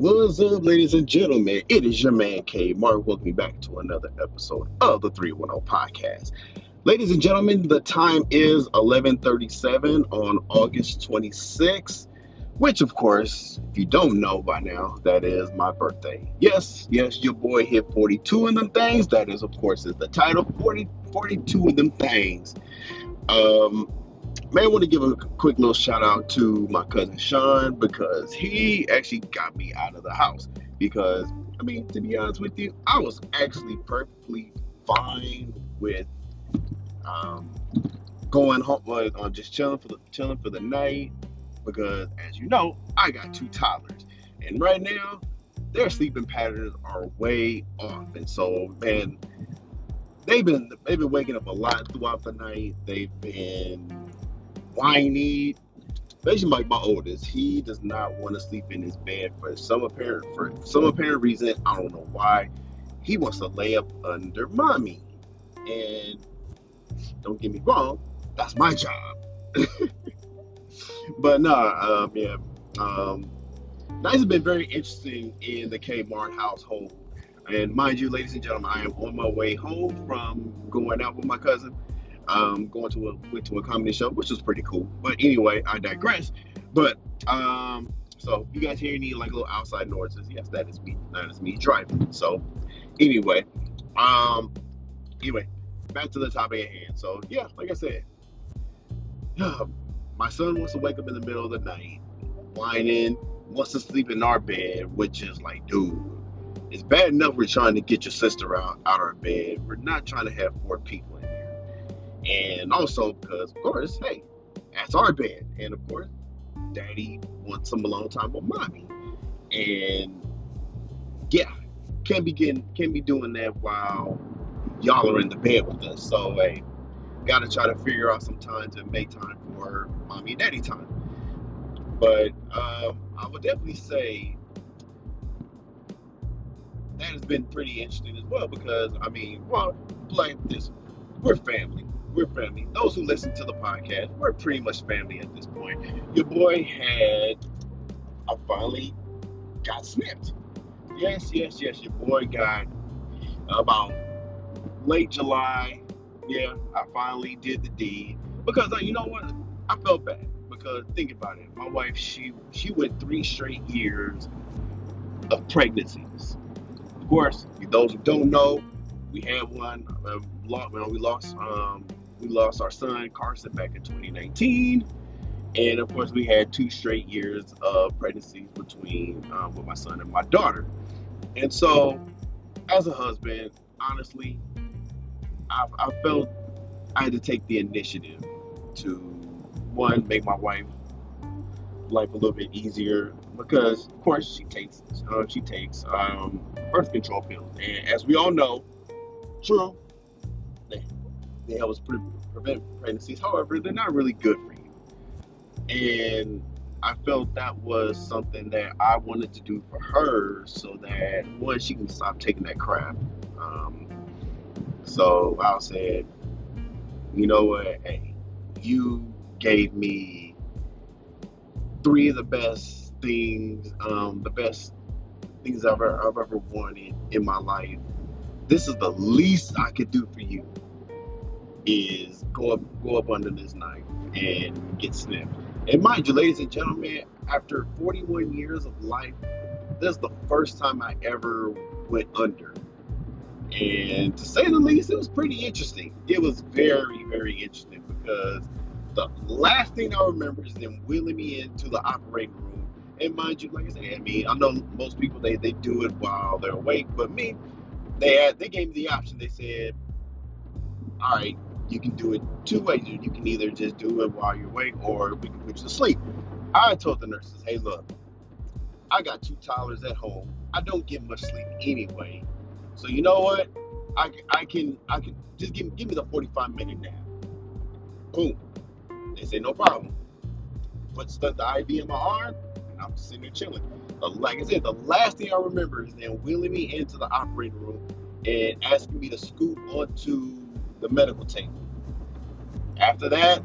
What's up, ladies and gentlemen? It is your man K. Mart. Welcome back to another episode of the 310 Podcast. Ladies and gentlemen, the time is 11:37 on August 26th, which, of course, if you don't know by now, that is my birthday. Yes, yes, your boy hit 42 of them things. That is, of course, is the title 40, 42 of them things. Um, May I want to give a quick little shout out to my cousin Sean because he actually got me out of the house. Because, I mean, to be honest with you, I was actually perfectly fine with um, going home, uh, on just chilling for the chilling for the night. Because, as you know, I got two toddlers, and right now their sleeping patterns are way off, and so man, they've been they've been waking up a lot throughout the night. They've been whiny. Especially like my oldest, he does not want to sleep in his bed for some apparent for some apparent reason. I don't know why. He wants to lay up under mommy, and don't get me wrong, that's my job. but nah, um, yeah, um, have been very interesting in the Kmart household. And mind you, ladies and gentlemen, I am on my way home from going out with my cousin um, going to a went to a comedy show, which was pretty cool. But anyway, I digress. But um, so you guys hear any like little outside noises? Yes, that is me. That is me driving. So anyway, um, anyway, back to the topic at hand. So yeah, like I said, my son wants to wake up in the middle of the night, whining, wants to sleep in our bed, which is like, dude, it's bad enough we're trying to get your sister out out of bed. We're not trying to have four people and also because, of course, hey, that's our bed. And of course, daddy wants some alone time with mommy. And yeah, can't be getting, can't be doing that while y'all are in the bed with us. So, hey, gotta try to figure out some time to make time for mommy and daddy time. But um, I would definitely say that has been pretty interesting as well because I mean, well, like this, we're family we're family. Those who listen to the podcast, we're pretty much family at this point. Your boy had, I finally got snipped. Yes, yes, yes. Your boy got about late July. Yeah, I finally did the deed because uh, you know what? I felt bad because think about it. My wife, she she went three straight years of pregnancies. Of course, those who don't know, we had one. Uh, we lost um, we lost our son Carson back in 2019, and of course we had two straight years of pregnancies between um, with my son and my daughter. And so, as a husband, honestly, I, I felt I had to take the initiative to one make my wife life a little bit easier because of course she takes uh, she takes um, birth control pills and as we all know true they help us pre- prevent pregnancies. However, they're not really good for you. And I felt that was something that I wanted to do for her so that one, she can stop taking that crap. Um, so I said, you know what? Hey, you gave me three of the best things, um, the best things I've ever, I've ever wanted in my life. This is the least I could do for you is go up go up under this knife and get snipped. And mind you, ladies and gentlemen, after 41 years of life, this is the first time I ever went under. And to say the least, it was pretty interesting. It was very, very interesting because the last thing I remember is them wheeling me into the operating room. And mind you, like I said, I mean, I know most people they, they do it while they're awake, but me, they had they gave me the option. They said, All right, you can do it two ways. You can either just do it while you're awake or we can put you to sleep. I told the nurses, hey, look, I got two toddlers at home. I don't get much sleep anyway. So you know what? I, I can I can just give, give me the 45 minute nap. Boom. They say no problem. Put the, IV in my arm, and I'm sitting there chilling. Like I said, the last thing I remember is them wheeling me into the operating room and asking me to scoot onto the medical table. After that,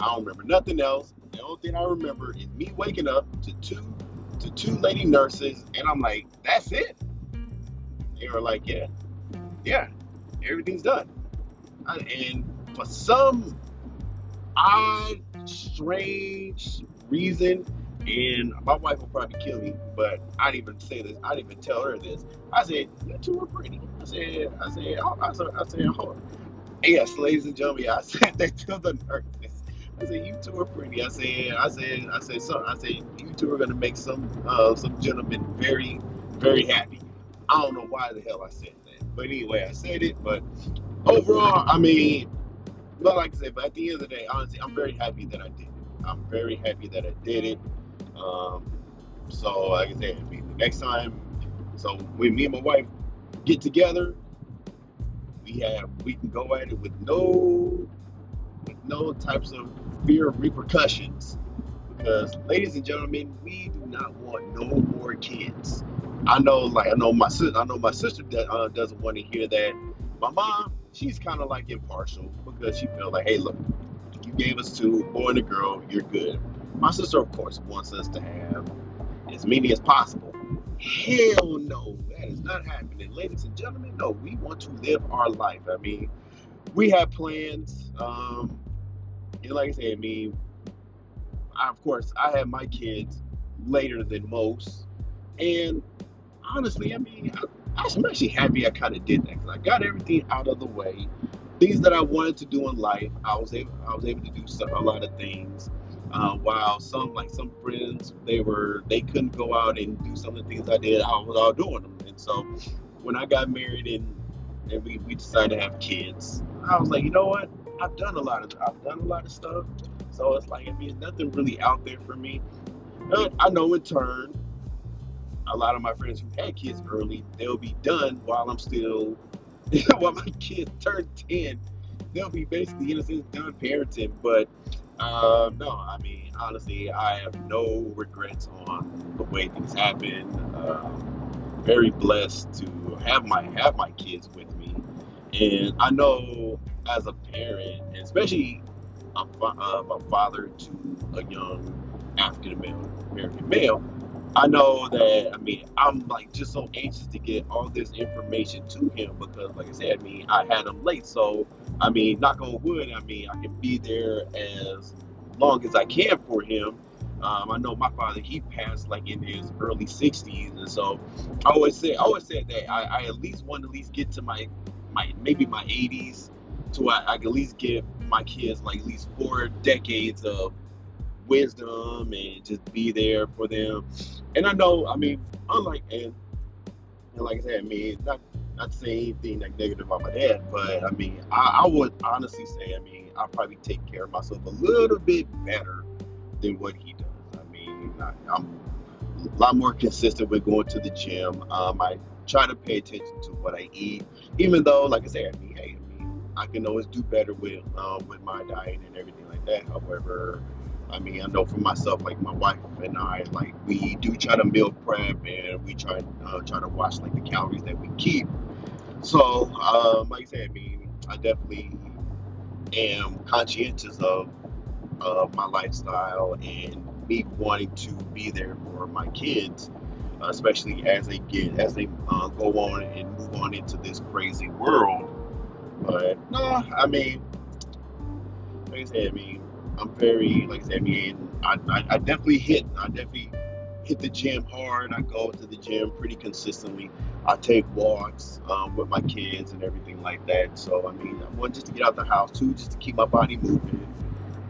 I don't remember nothing else. The only thing I remember is me waking up to two to two lady nurses, and I'm like, that's it. They were like, yeah, yeah, everything's done. And for some odd, strange reason, and my wife will probably kill me, but I didn't even say this. I didn't even tell her this. I said, "You two are pretty." I said, "I said, oh, I said, I said, hold Yes, ladies and gentlemen, I said that to the nurses. I said, "You two are pretty." I said, "I said, I said, so, I said, you two are gonna make some uh, some gentlemen very, very happy." I don't know why the hell I said that, but anyway, I said it. But overall, I mean, not like I said, but at the end of the day, honestly, I'm very happy that I did it. I'm very happy that I did it. Um, so, like I said, next time, so when me and my wife get together, we have we can go at it with no with no types of fear of repercussions. Because, ladies and gentlemen, we do not want no more kids. I know, like I know my sister, I know my sister that, uh, doesn't want to hear that. My mom, she's kind of like impartial because she feels like, hey, look, you gave us two, boy and a girl, you're good. My sister, of course, wants us to have as many as possible. Hell no, that is not happening. Ladies and gentlemen, no, we want to live our life. I mean, we have plans. Um, and like I said, I mean, I, of course, I have my kids later than most. And honestly, I mean, I, I'm actually happy I kind of did that because I got everything out of the way. Things that I wanted to do in life, I was able, I was able to do some, a lot of things. Uh, while some like some friends they were they couldn't go out and do some of the things I did, I was all doing them. And so when I got married and and we, we decided to have kids, I was like, you know what? I've done a lot of I've done a lot of stuff. So it's like I mean nothing really out there for me. I know in turn, a lot of my friends who had kids early, they'll be done while I'm still while my kids turn 10. They'll be basically in a sense done parenting. But uh, no, I mean, honestly, I have no regrets on the way things happen. Uh, very blessed to have my have my kids with me, and I know as a parent, especially a, uh, a father to a young African American male, I know that I mean I'm like just so anxious to get all this information to him because like I said, I mean I had him late. So I mean knock on wood, I mean I can be there as long as I can for him. Um, I know my father he passed like in his early 60s, and so I always say I always said that I, I at least want to at least get to my my maybe my 80s to I, I can at least give my kids like at least four decades of wisdom and just be there for them. And I know, I mean, unlike and, and like I said, I mean, not not to say anything like negative about my dad, but I mean, I, I would honestly say, I mean, I probably take care of myself a little bit better than what he does. I mean, I, am a lot more consistent with going to the gym. Um, I try to pay attention to what I eat, even though, like I said, I mean, hey, I mean, I can always do better with um, with my diet and everything like that. However, I mean, I know for myself, like my wife and I, like we do try to meal prep and we try uh, try to watch like the calories that we keep. So, um, like I said, I mean, I definitely am conscientious of of my lifestyle and me wanting to be there for my kids, especially as they get as they uh, go on and move on into this crazy world. But no, I mean, like I said, I mean, I'm very, like I said, I mean, I, I, I definitely hit, I definitely hit the gym hard. I go to the gym pretty consistently. I take walks um, with my kids and everything like that. So, I mean, want just to get out the house too, just to keep my body moving.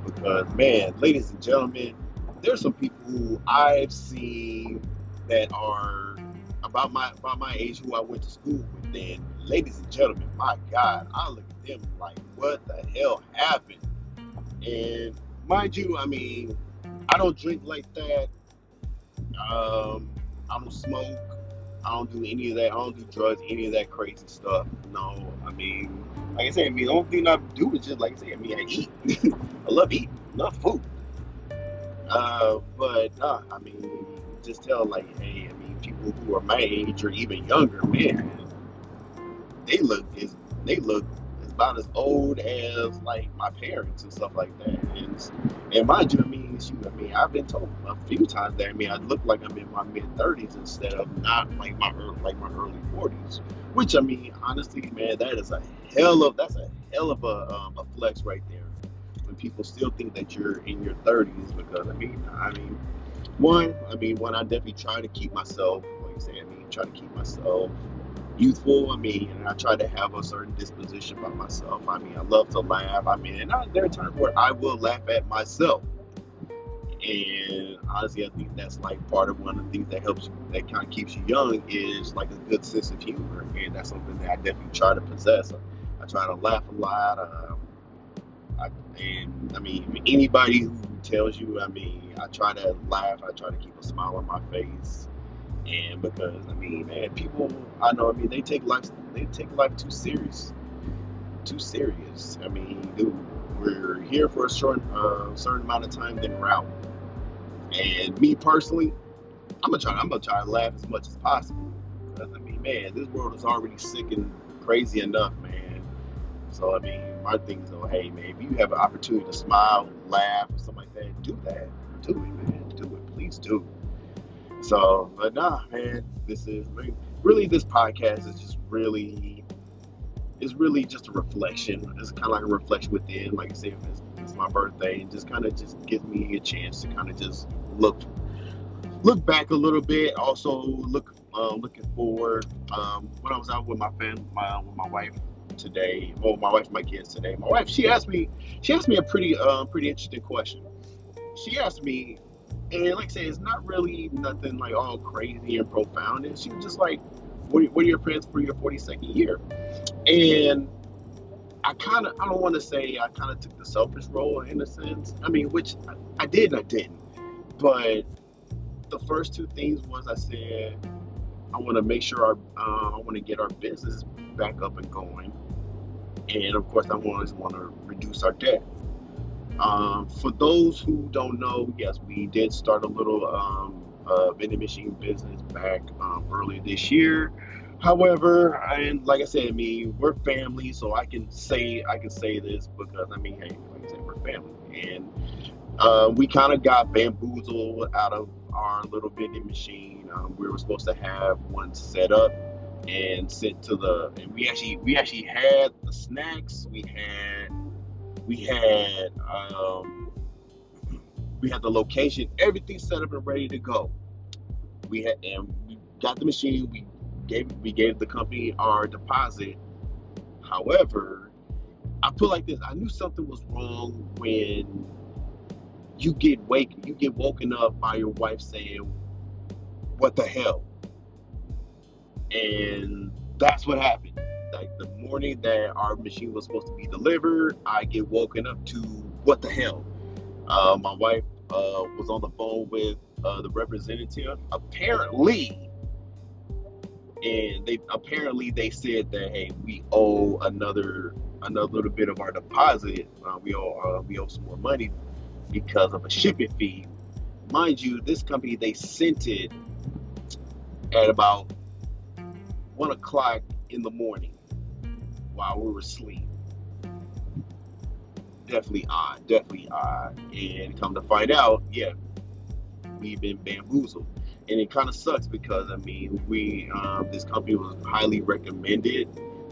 Because, man, ladies and gentlemen, there's some people who I've seen that are about my about my age who I went to school with. And, ladies and gentlemen, my God, I look at them like, what the hell happened? And mind you, I mean, I don't drink like that. Um, I don't smoke. I don't do any of that. I don't do drugs, any of that crazy stuff. No, I mean, like I said, I mean, the only thing I do is just like I say, I mean, I eat. I love eating, love food. Uh, but uh, I mean, just tell like, hey, I mean, people who are my age or even younger, man, they look they look about as old as like my parents and stuff like that. And, and mind you, I mean, shoot, I mean, I've been told a few times that I mean, I look like I'm in my mid 30s instead of not like my early, like my early 40s. Which I mean, honestly, man, that is a hell of that's a hell of a, um, a flex right there. When people still think that you're in your 30s, because I mean, I mean, one, I mean, one, I definitely try to keep myself, like I say, I mean, try to keep myself youthful. I mean, and I try to have a certain disposition by myself. I mean, I love to laugh. I mean, and I, there are times where I will laugh at myself. And honestly, I think that's like part of one of the things that helps, that kind of keeps you young, is like a good sense of humor, and that's something that I definitely try to possess. I, I try to laugh a lot. Um, I, and I mean, anybody who tells you, I mean, I try to laugh. I try to keep a smile on my face and because I mean, man, people I know, I mean, they take life they take life too serious, too serious. I mean, dude, we're here for a short, uh, certain amount of time, then we're out. And me personally, I'm gonna try. I'm gonna try to laugh as much as possible. Because I mean, man, this world is already sick and crazy enough, man. So I mean, my thing is, oh, hey, man, if you have an opportunity to smile, laugh, or something like that, do that. Do it, man. Do it. Please do. So, but nah, man, this is really this podcast is just really it's really just a reflection. It's kind of like a reflection within. Like I said, it's, it's my birthday, and just kind of just gives me a chance to kind of just look look back a little bit. Also look uh, looking forward. Um, when I was out with my family, my with my wife today, well, my wife and my kids today. My wife, she asked me, she asked me a pretty uh, pretty interesting question. She asked me, and like I say, it's not really nothing like all crazy and profound. Was just like, what are, what are your plans for your 42nd year? And I kind of, I don't want to say I kind of took the selfish role in a sense. I mean, which I, I did and I didn't. But the first two things was I said, I want to make sure our, uh, I want to get our business back up and going. And of course, I always want to reduce our debt. Um, for those who don't know, yes, we did start a little um, uh, vending machine business back um, earlier this year. However, and like I said, I mean, we're family, so I can say I can say this because I mean, hey, like I said, we're family, and uh, we kind of got bamboozled out of our little vending machine. Um, we were supposed to have one set up and sent to the, and we actually we actually had the snacks, we had we had um, we had the location, everything set up and ready to go. We had and we got the machine. We gave we gave the company our deposit. However, I feel like this: I knew something was wrong when you get wake you get woken up by your wife saying, "What the hell?" And that's what happened like the morning that our machine was supposed to be delivered, I get woken up to what the hell. Uh, my wife uh, was on the phone with uh, the representative. Apparently, and they apparently they said that hey, we owe another another little bit of our deposit. Uh, we owe uh, we owe some more money because of a shipping fee. Mind you, this company they sent it at about one o'clock in the morning while we were asleep. Definitely odd, definitely odd. And come to find out, yeah, we've been bamboozled. And it kind of sucks because I mean, we um, this company was highly recommended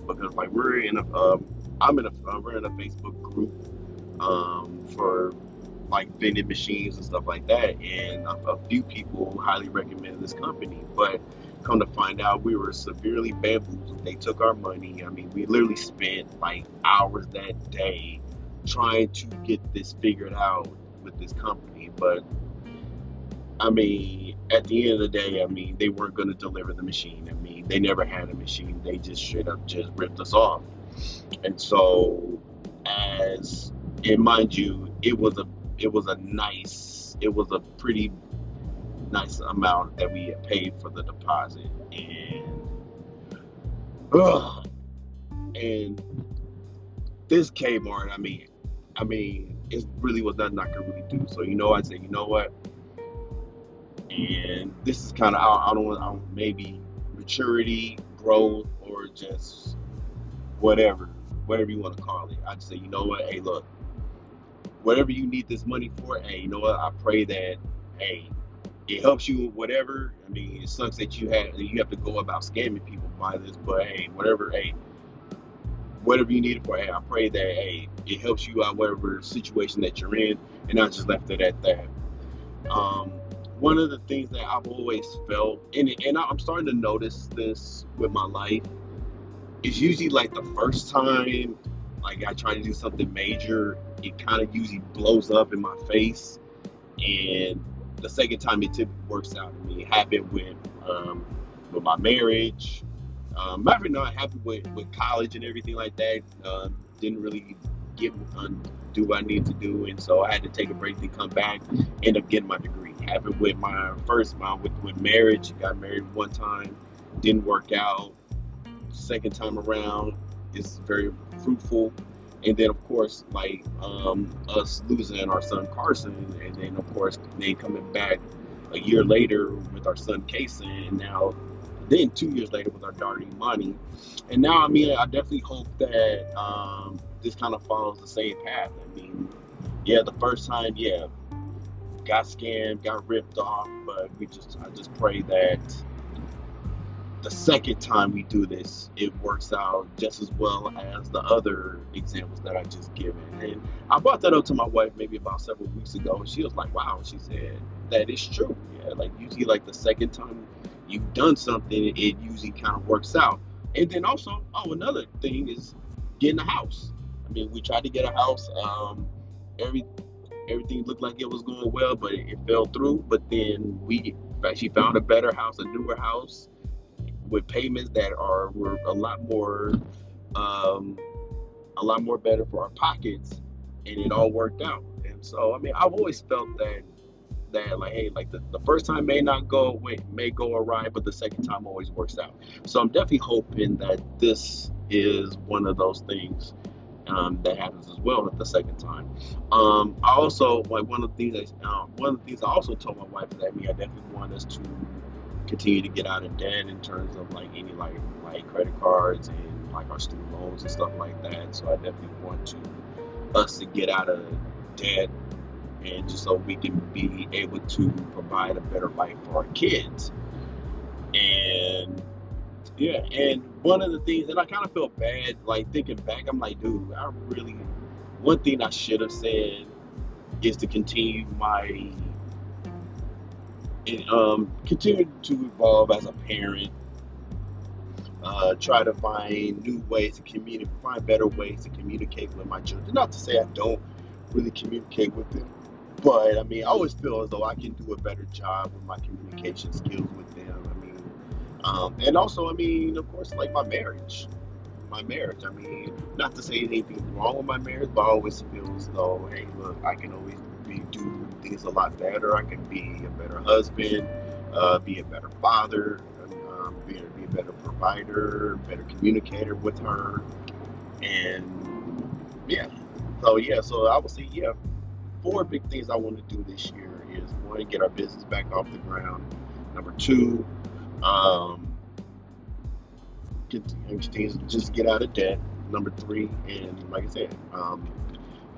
because like we're in a, um, I'm in a, uh, we're in a Facebook group um, for like vending machines and stuff like that, and a, a few people highly recommended this company, but Come to find out, we were severely bamboozled. They took our money. I mean, we literally spent like hours that day trying to get this figured out with this company. But I mean, at the end of the day, I mean, they weren't going to deliver the machine. I mean, they never had a machine. They just straight up just ripped us off. And so, as and mind you, it was a it was a nice, it was a pretty nice amount that we had paid for the deposit, and ugh, and this Kmart, I mean, I mean, it really was nothing I could really do. So you know, I said, you know what, and this is kind of I, I don't know, maybe maturity, growth, or just whatever, whatever you want to call it. I just say, you know what, hey, look, whatever you need this money for, hey, you know what? I pray that, hey, it helps you whatever. I mean, it sucks that you have you have to go about scamming people by this, but hey, whatever, hey, whatever you need it for, hey, I pray that hey, it helps you out whatever situation that you're in, and I just left it at that. Um, one of the things that I've always felt, and and I'm starting to notice this with my life, is usually like the first time, like I try to do something major, it kind of usually blows up in my face, and the second time it typically works out for me. It happened with um, with my marriage. Um, I'm not happy with, with college and everything like that. Uh, didn't really get um, do what I need to do, and so I had to take a break to come back. End up getting my degree. Happened with my first mom with with marriage. Got married one time, didn't work out. Second time around is very fruitful and then of course like um, us losing our son Carson, and then of course then coming back a year later with our son Kason, and now then two years later with our daughter Imani, and now I mean I definitely hope that um, this kind of follows the same path. I mean, yeah, the first time, yeah, got scammed, got ripped off, but we just I just pray that the second time we do this, it works out just as well as the other examples that I just given. And I brought that up to my wife maybe about several weeks ago, and she was like, "Wow," she said, "That is true. Yeah, like usually, like the second time you've done something, it usually kind of works out." And then also, oh, another thing is getting a house. I mean, we tried to get a house. Um, every everything looked like it was going well, but it, it fell through. But then we actually found a better house, a newer house with payments that are were a lot more um, a lot more better for our pockets and it all worked out and so i mean i've always felt that that like hey like the, the first time may not go may go awry but the second time always works out so i'm definitely hoping that this is one of those things um, that happens as well at the second time. Um, I also like one of the things that um, one of the things I also told my wife is that I mean I definitely want us to continue to get out of debt in terms of like any like like credit cards and like our student loans and stuff like that. So I definitely want to us to get out of debt and just so we can be able to provide a better life for our kids. And yeah, and one of the things that I kind of feel bad, like thinking back, I'm like, dude, I really one thing I should have said is to continue my and um, continue to evolve as a parent. Uh, try to find new ways to communicate, find better ways to communicate with my children. Not to say I don't really communicate with them, but I mean, I always feel as though I can do a better job with my communication skills with them. I mean, um, and also, I mean, of course, like my marriage. My marriage. I mean, not to say anything wrong with my marriage, but I always feel as though, hey, look, I can always do things a lot better. I can be a better husband, uh, be a better father, um, be, a, be a better provider, better communicator with her, and yeah. So yeah, so I would say yeah, four big things I want to do this year is one, get our business back off the ground. Number two, um, get, just get out of debt. Number three, and like I said, um,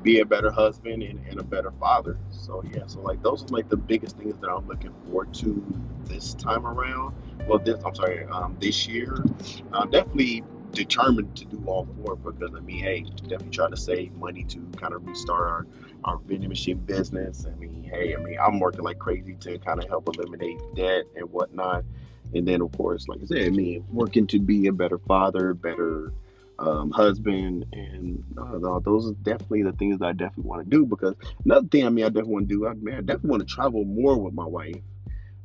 be a better husband and, and, a better father. So yeah, so like those are like the biggest things that I'm looking forward to this time around. Well, this I'm sorry, um, this year. I'm definitely determined to do all four because I mean, hey, definitely trying to save money to kind of restart our our vending machine business. I mean, hey, I mean, I'm working like crazy to kind of help eliminate debt and whatnot. And then, of course, like I said, I mean, working to be a better father, better um, husband, and uh, those are definitely the things that I definitely want to do. Because another thing, I mean, I definitely want to do, I, I definitely want to travel more with my wife.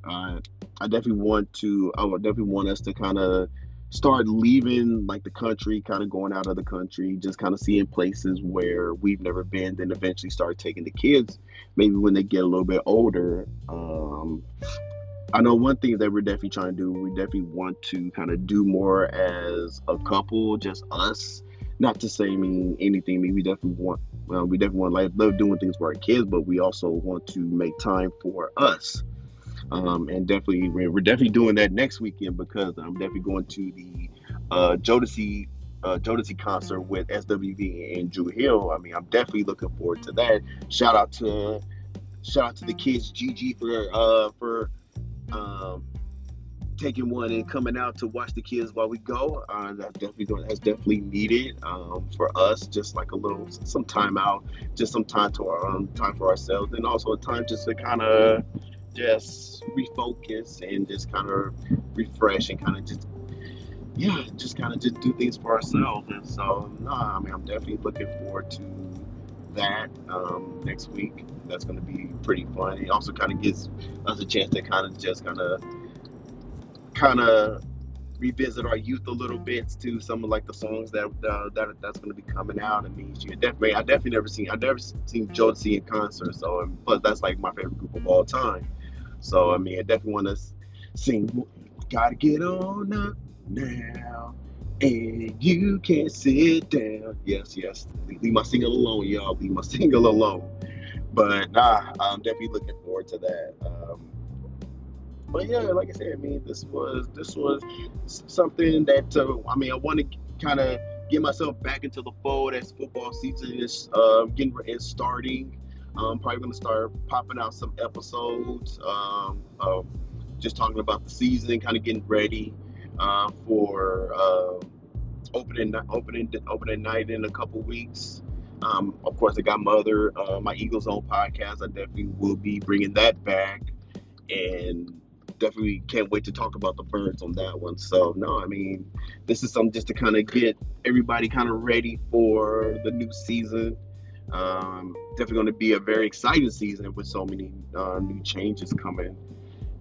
Uh, I definitely want to, I would definitely want us to kind of start leaving like the country, kind of going out of the country, just kind of seeing places where we've never been. Then eventually start taking the kids, maybe when they get a little bit older. Um, I know one thing that we're definitely trying to do, we definitely want to kind of do more as a couple, just us. Not to say mean anything, I mean, we definitely want well, we definitely want like love doing things for our kids, but we also want to make time for us. Um, and definitely we're, we're definitely doing that next weekend because I'm definitely going to the uh, Jodeci uh, Jodeci concert with SWV and Dru Hill. I mean, I'm definitely looking forward to that. Shout out to shout out to the kids, Gigi for uh, for um, taking one and coming out to watch the kids while we go. Uh, that's definitely. That's definitely needed um, for us. Just like a little some time out, just some time to our um, time for ourselves, and also a time just to kind of just refocus and just kind of refresh and kind of just yeah, just kind of just do things for ourselves. And so, no, I mean, I'm definitely looking forward to that um, next week. That's going to be pretty fun. It also kind of gives us a chance to kind of just kind of kind of revisit our youth a little bit to some of like the songs that uh, that that's going to be coming out. I mean, you definitely I definitely never seen I never seen Jodeci in concert. So and plus that's like my favorite group of all time. So I mean, I definitely want to sing. Gotta get on up now. And you can't sit down. Yes, yes. Leave my single alone, y'all. Leave my single alone. But nah, I'm definitely looking forward to that. Um, but yeah, like I said, I mean, this was this was something that uh, I mean, I want to kind of get myself back into the fold as football season is uh, getting is starting. I'm probably gonna start popping out some episodes, um, just talking about the season, kind of getting ready uh, for uh, opening opening opening night in a couple weeks. Um, of course, I got my other uh, my Eagles Own podcast. I definitely will be bringing that back, and definitely can't wait to talk about the birds on that one. So no, I mean, this is something just to kind of get everybody kind of ready for the new season. Um, definitely going to be a very exciting season with so many uh, new changes coming,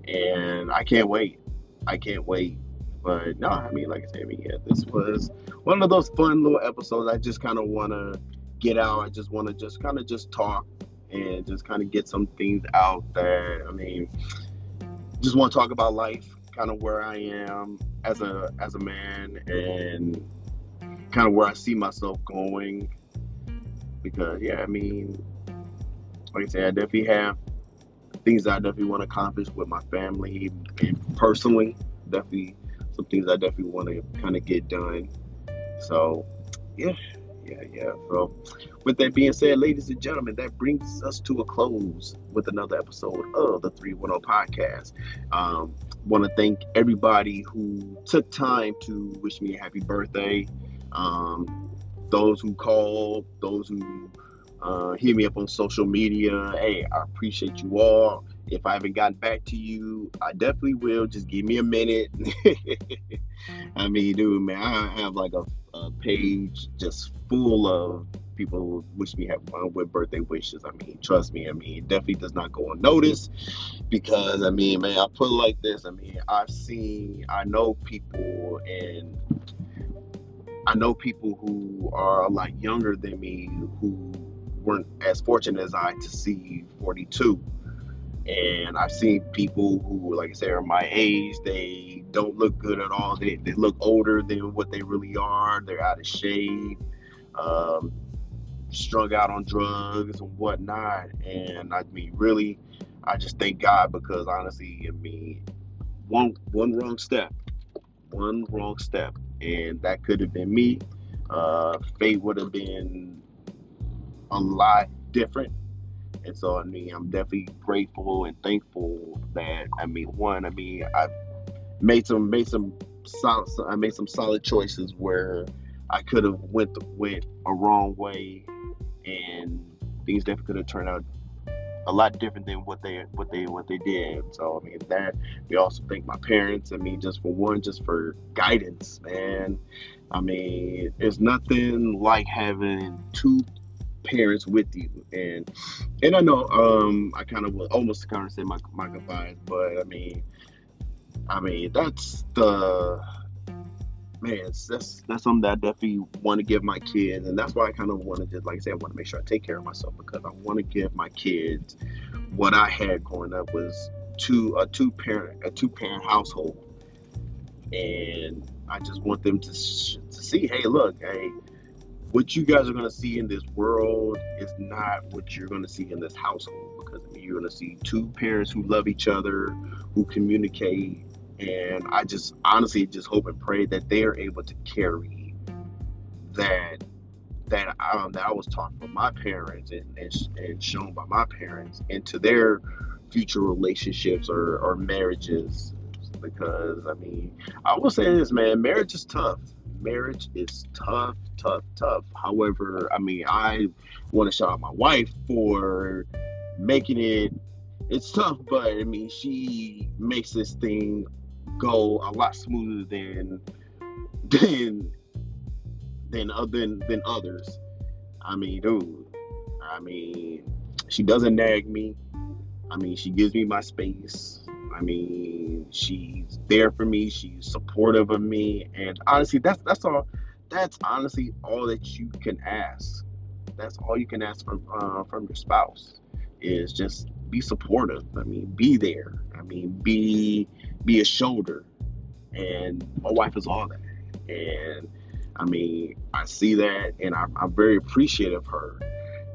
and I can't wait. I can't wait. But no, I mean, like I said, I mean, yeah, this was one of those fun little episodes. I just kind of want to get out. I just want to just kind of just talk and just kind of get some things out there. I mean, just want to talk about life, kind of where I am as a as a man, and kind of where I see myself going. Because yeah, I mean, like I said, I definitely have things that I definitely want to accomplish with my family and personally. Definitely some things I definitely want to kind of get done. So, yeah, yeah, yeah. So, with that being said, ladies and gentlemen, that brings us to a close with another episode of the 310 podcast. Um, want to thank everybody who took time to wish me a happy birthday. Um, those who called, those who uh, hit me up on social media. Hey, I appreciate you all. If I haven't gotten back to you, I definitely will. Just give me a minute. I mean, dude, man, I have like a, page just full of people wish me happy with birthday wishes. I mean, trust me. I mean, it definitely does not go unnoticed because I mean, man, I put it like this. I mean, I've seen, I know people, and I know people who are a lot younger than me who weren't as fortunate as I to see 42 and I've seen people who, like I said, are my age. They don't look good at all. They, they look older than what they really are. They're out of shape, um, strung out on drugs and whatnot. And I mean, really, I just thank God because honestly, I mean, one one wrong step, one wrong step, and that could have been me. Uh, fate would have been a lot different and so, I mean, I'm definitely grateful and thankful that, I mean, one, I mean, I made some, made some solid, I made some solid choices where I could have went, went a wrong way and things definitely could have turned out a lot different than what they what they what they did. So I mean that we also thank my parents. I mean just for one, just for guidance, man. I mean, it's nothing like having two parents with you. And and i know um i kind of will almost kind of say my, my goodbyes but i mean i mean that's the man that's that's something that i definitely want to give my kids and that's why i kind of want to just like i said i want to make sure i take care of myself because i want to give my kids what i had growing up was two a two parent a two parent household. And i just want them to, to see hey look hey what you guys are going to see in this world is not what you're going to see in this household because you're going to see two parents who love each other, who communicate, and I just honestly just hope and pray that they are able to carry that that um, that I was taught from my parents and, and, and shown by my parents into their future relationships or, or marriages because I mean I will say this man marriage is tough marriage is tough tough tough however I mean I want to shout out my wife for making it it's tough but I mean she makes this thing go a lot smoother than than than than than others. I mean, dude. I mean, she doesn't nag me. I mean, she gives me my space. I mean, she's there for me. She's supportive of me, and honestly, that's that's all. That's honestly all that you can ask. That's all you can ask from uh, from your spouse is just be supportive. I mean, be there. I mean, be be a shoulder. And my wife is all that. And I mean, I see that, and I, I'm very appreciative of her.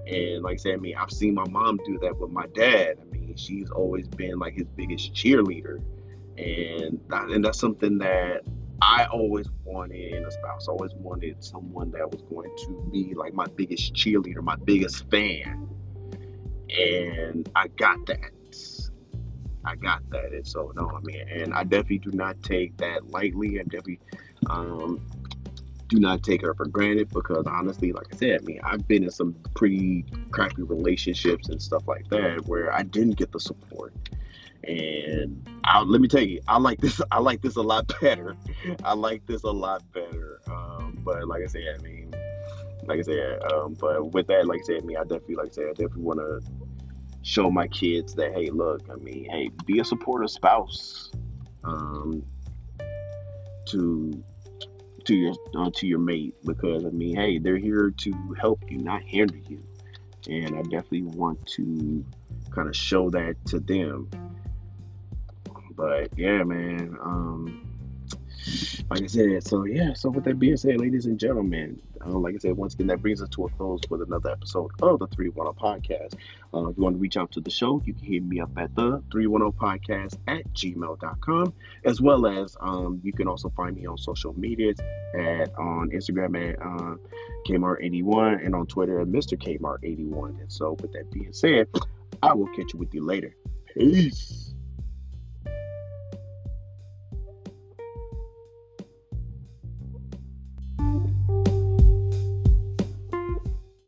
And like I said, I mean, I've seen my mom do that with my dad. I mean, she's always been like his biggest cheerleader, and that, and that's something that I always wanted in a spouse. Always wanted someone that was going to be like my biggest cheerleader, my biggest fan, and I got that. I got that, and so no, I mean, and I definitely do not take that lightly. I definitely um, do not take her for granted because honestly, like I said, I mean, I've been in some pretty crappy relationships and stuff like that where I didn't get the support. And I, let me tell you, I like this. I like this a lot better. I like this a lot better. Um, but like I said, I mean, like I said, um, but with that, like I said, I mean, I definitely, like I said, I definitely want to show my kids that, hey, look, I mean, hey, be a supportive spouse. Um, to to your uh, to your mate because I mean, hey, they're here to help you, not hinder you, and I definitely want to kind of show that to them. But yeah, man. Um, like I said, so yeah, so with that being said, ladies and gentlemen, uh, like I said, once again, that brings us to a close with another episode of the 310 Podcast. Uh, if you want to reach out to the show, you can hit me up at the 310 Podcast at gmail.com, as well as um, you can also find me on social media at on Instagram at uh, Kmart81 and on Twitter at Mr. Kmart81. And so, with that being said, I will catch you with you later. Peace.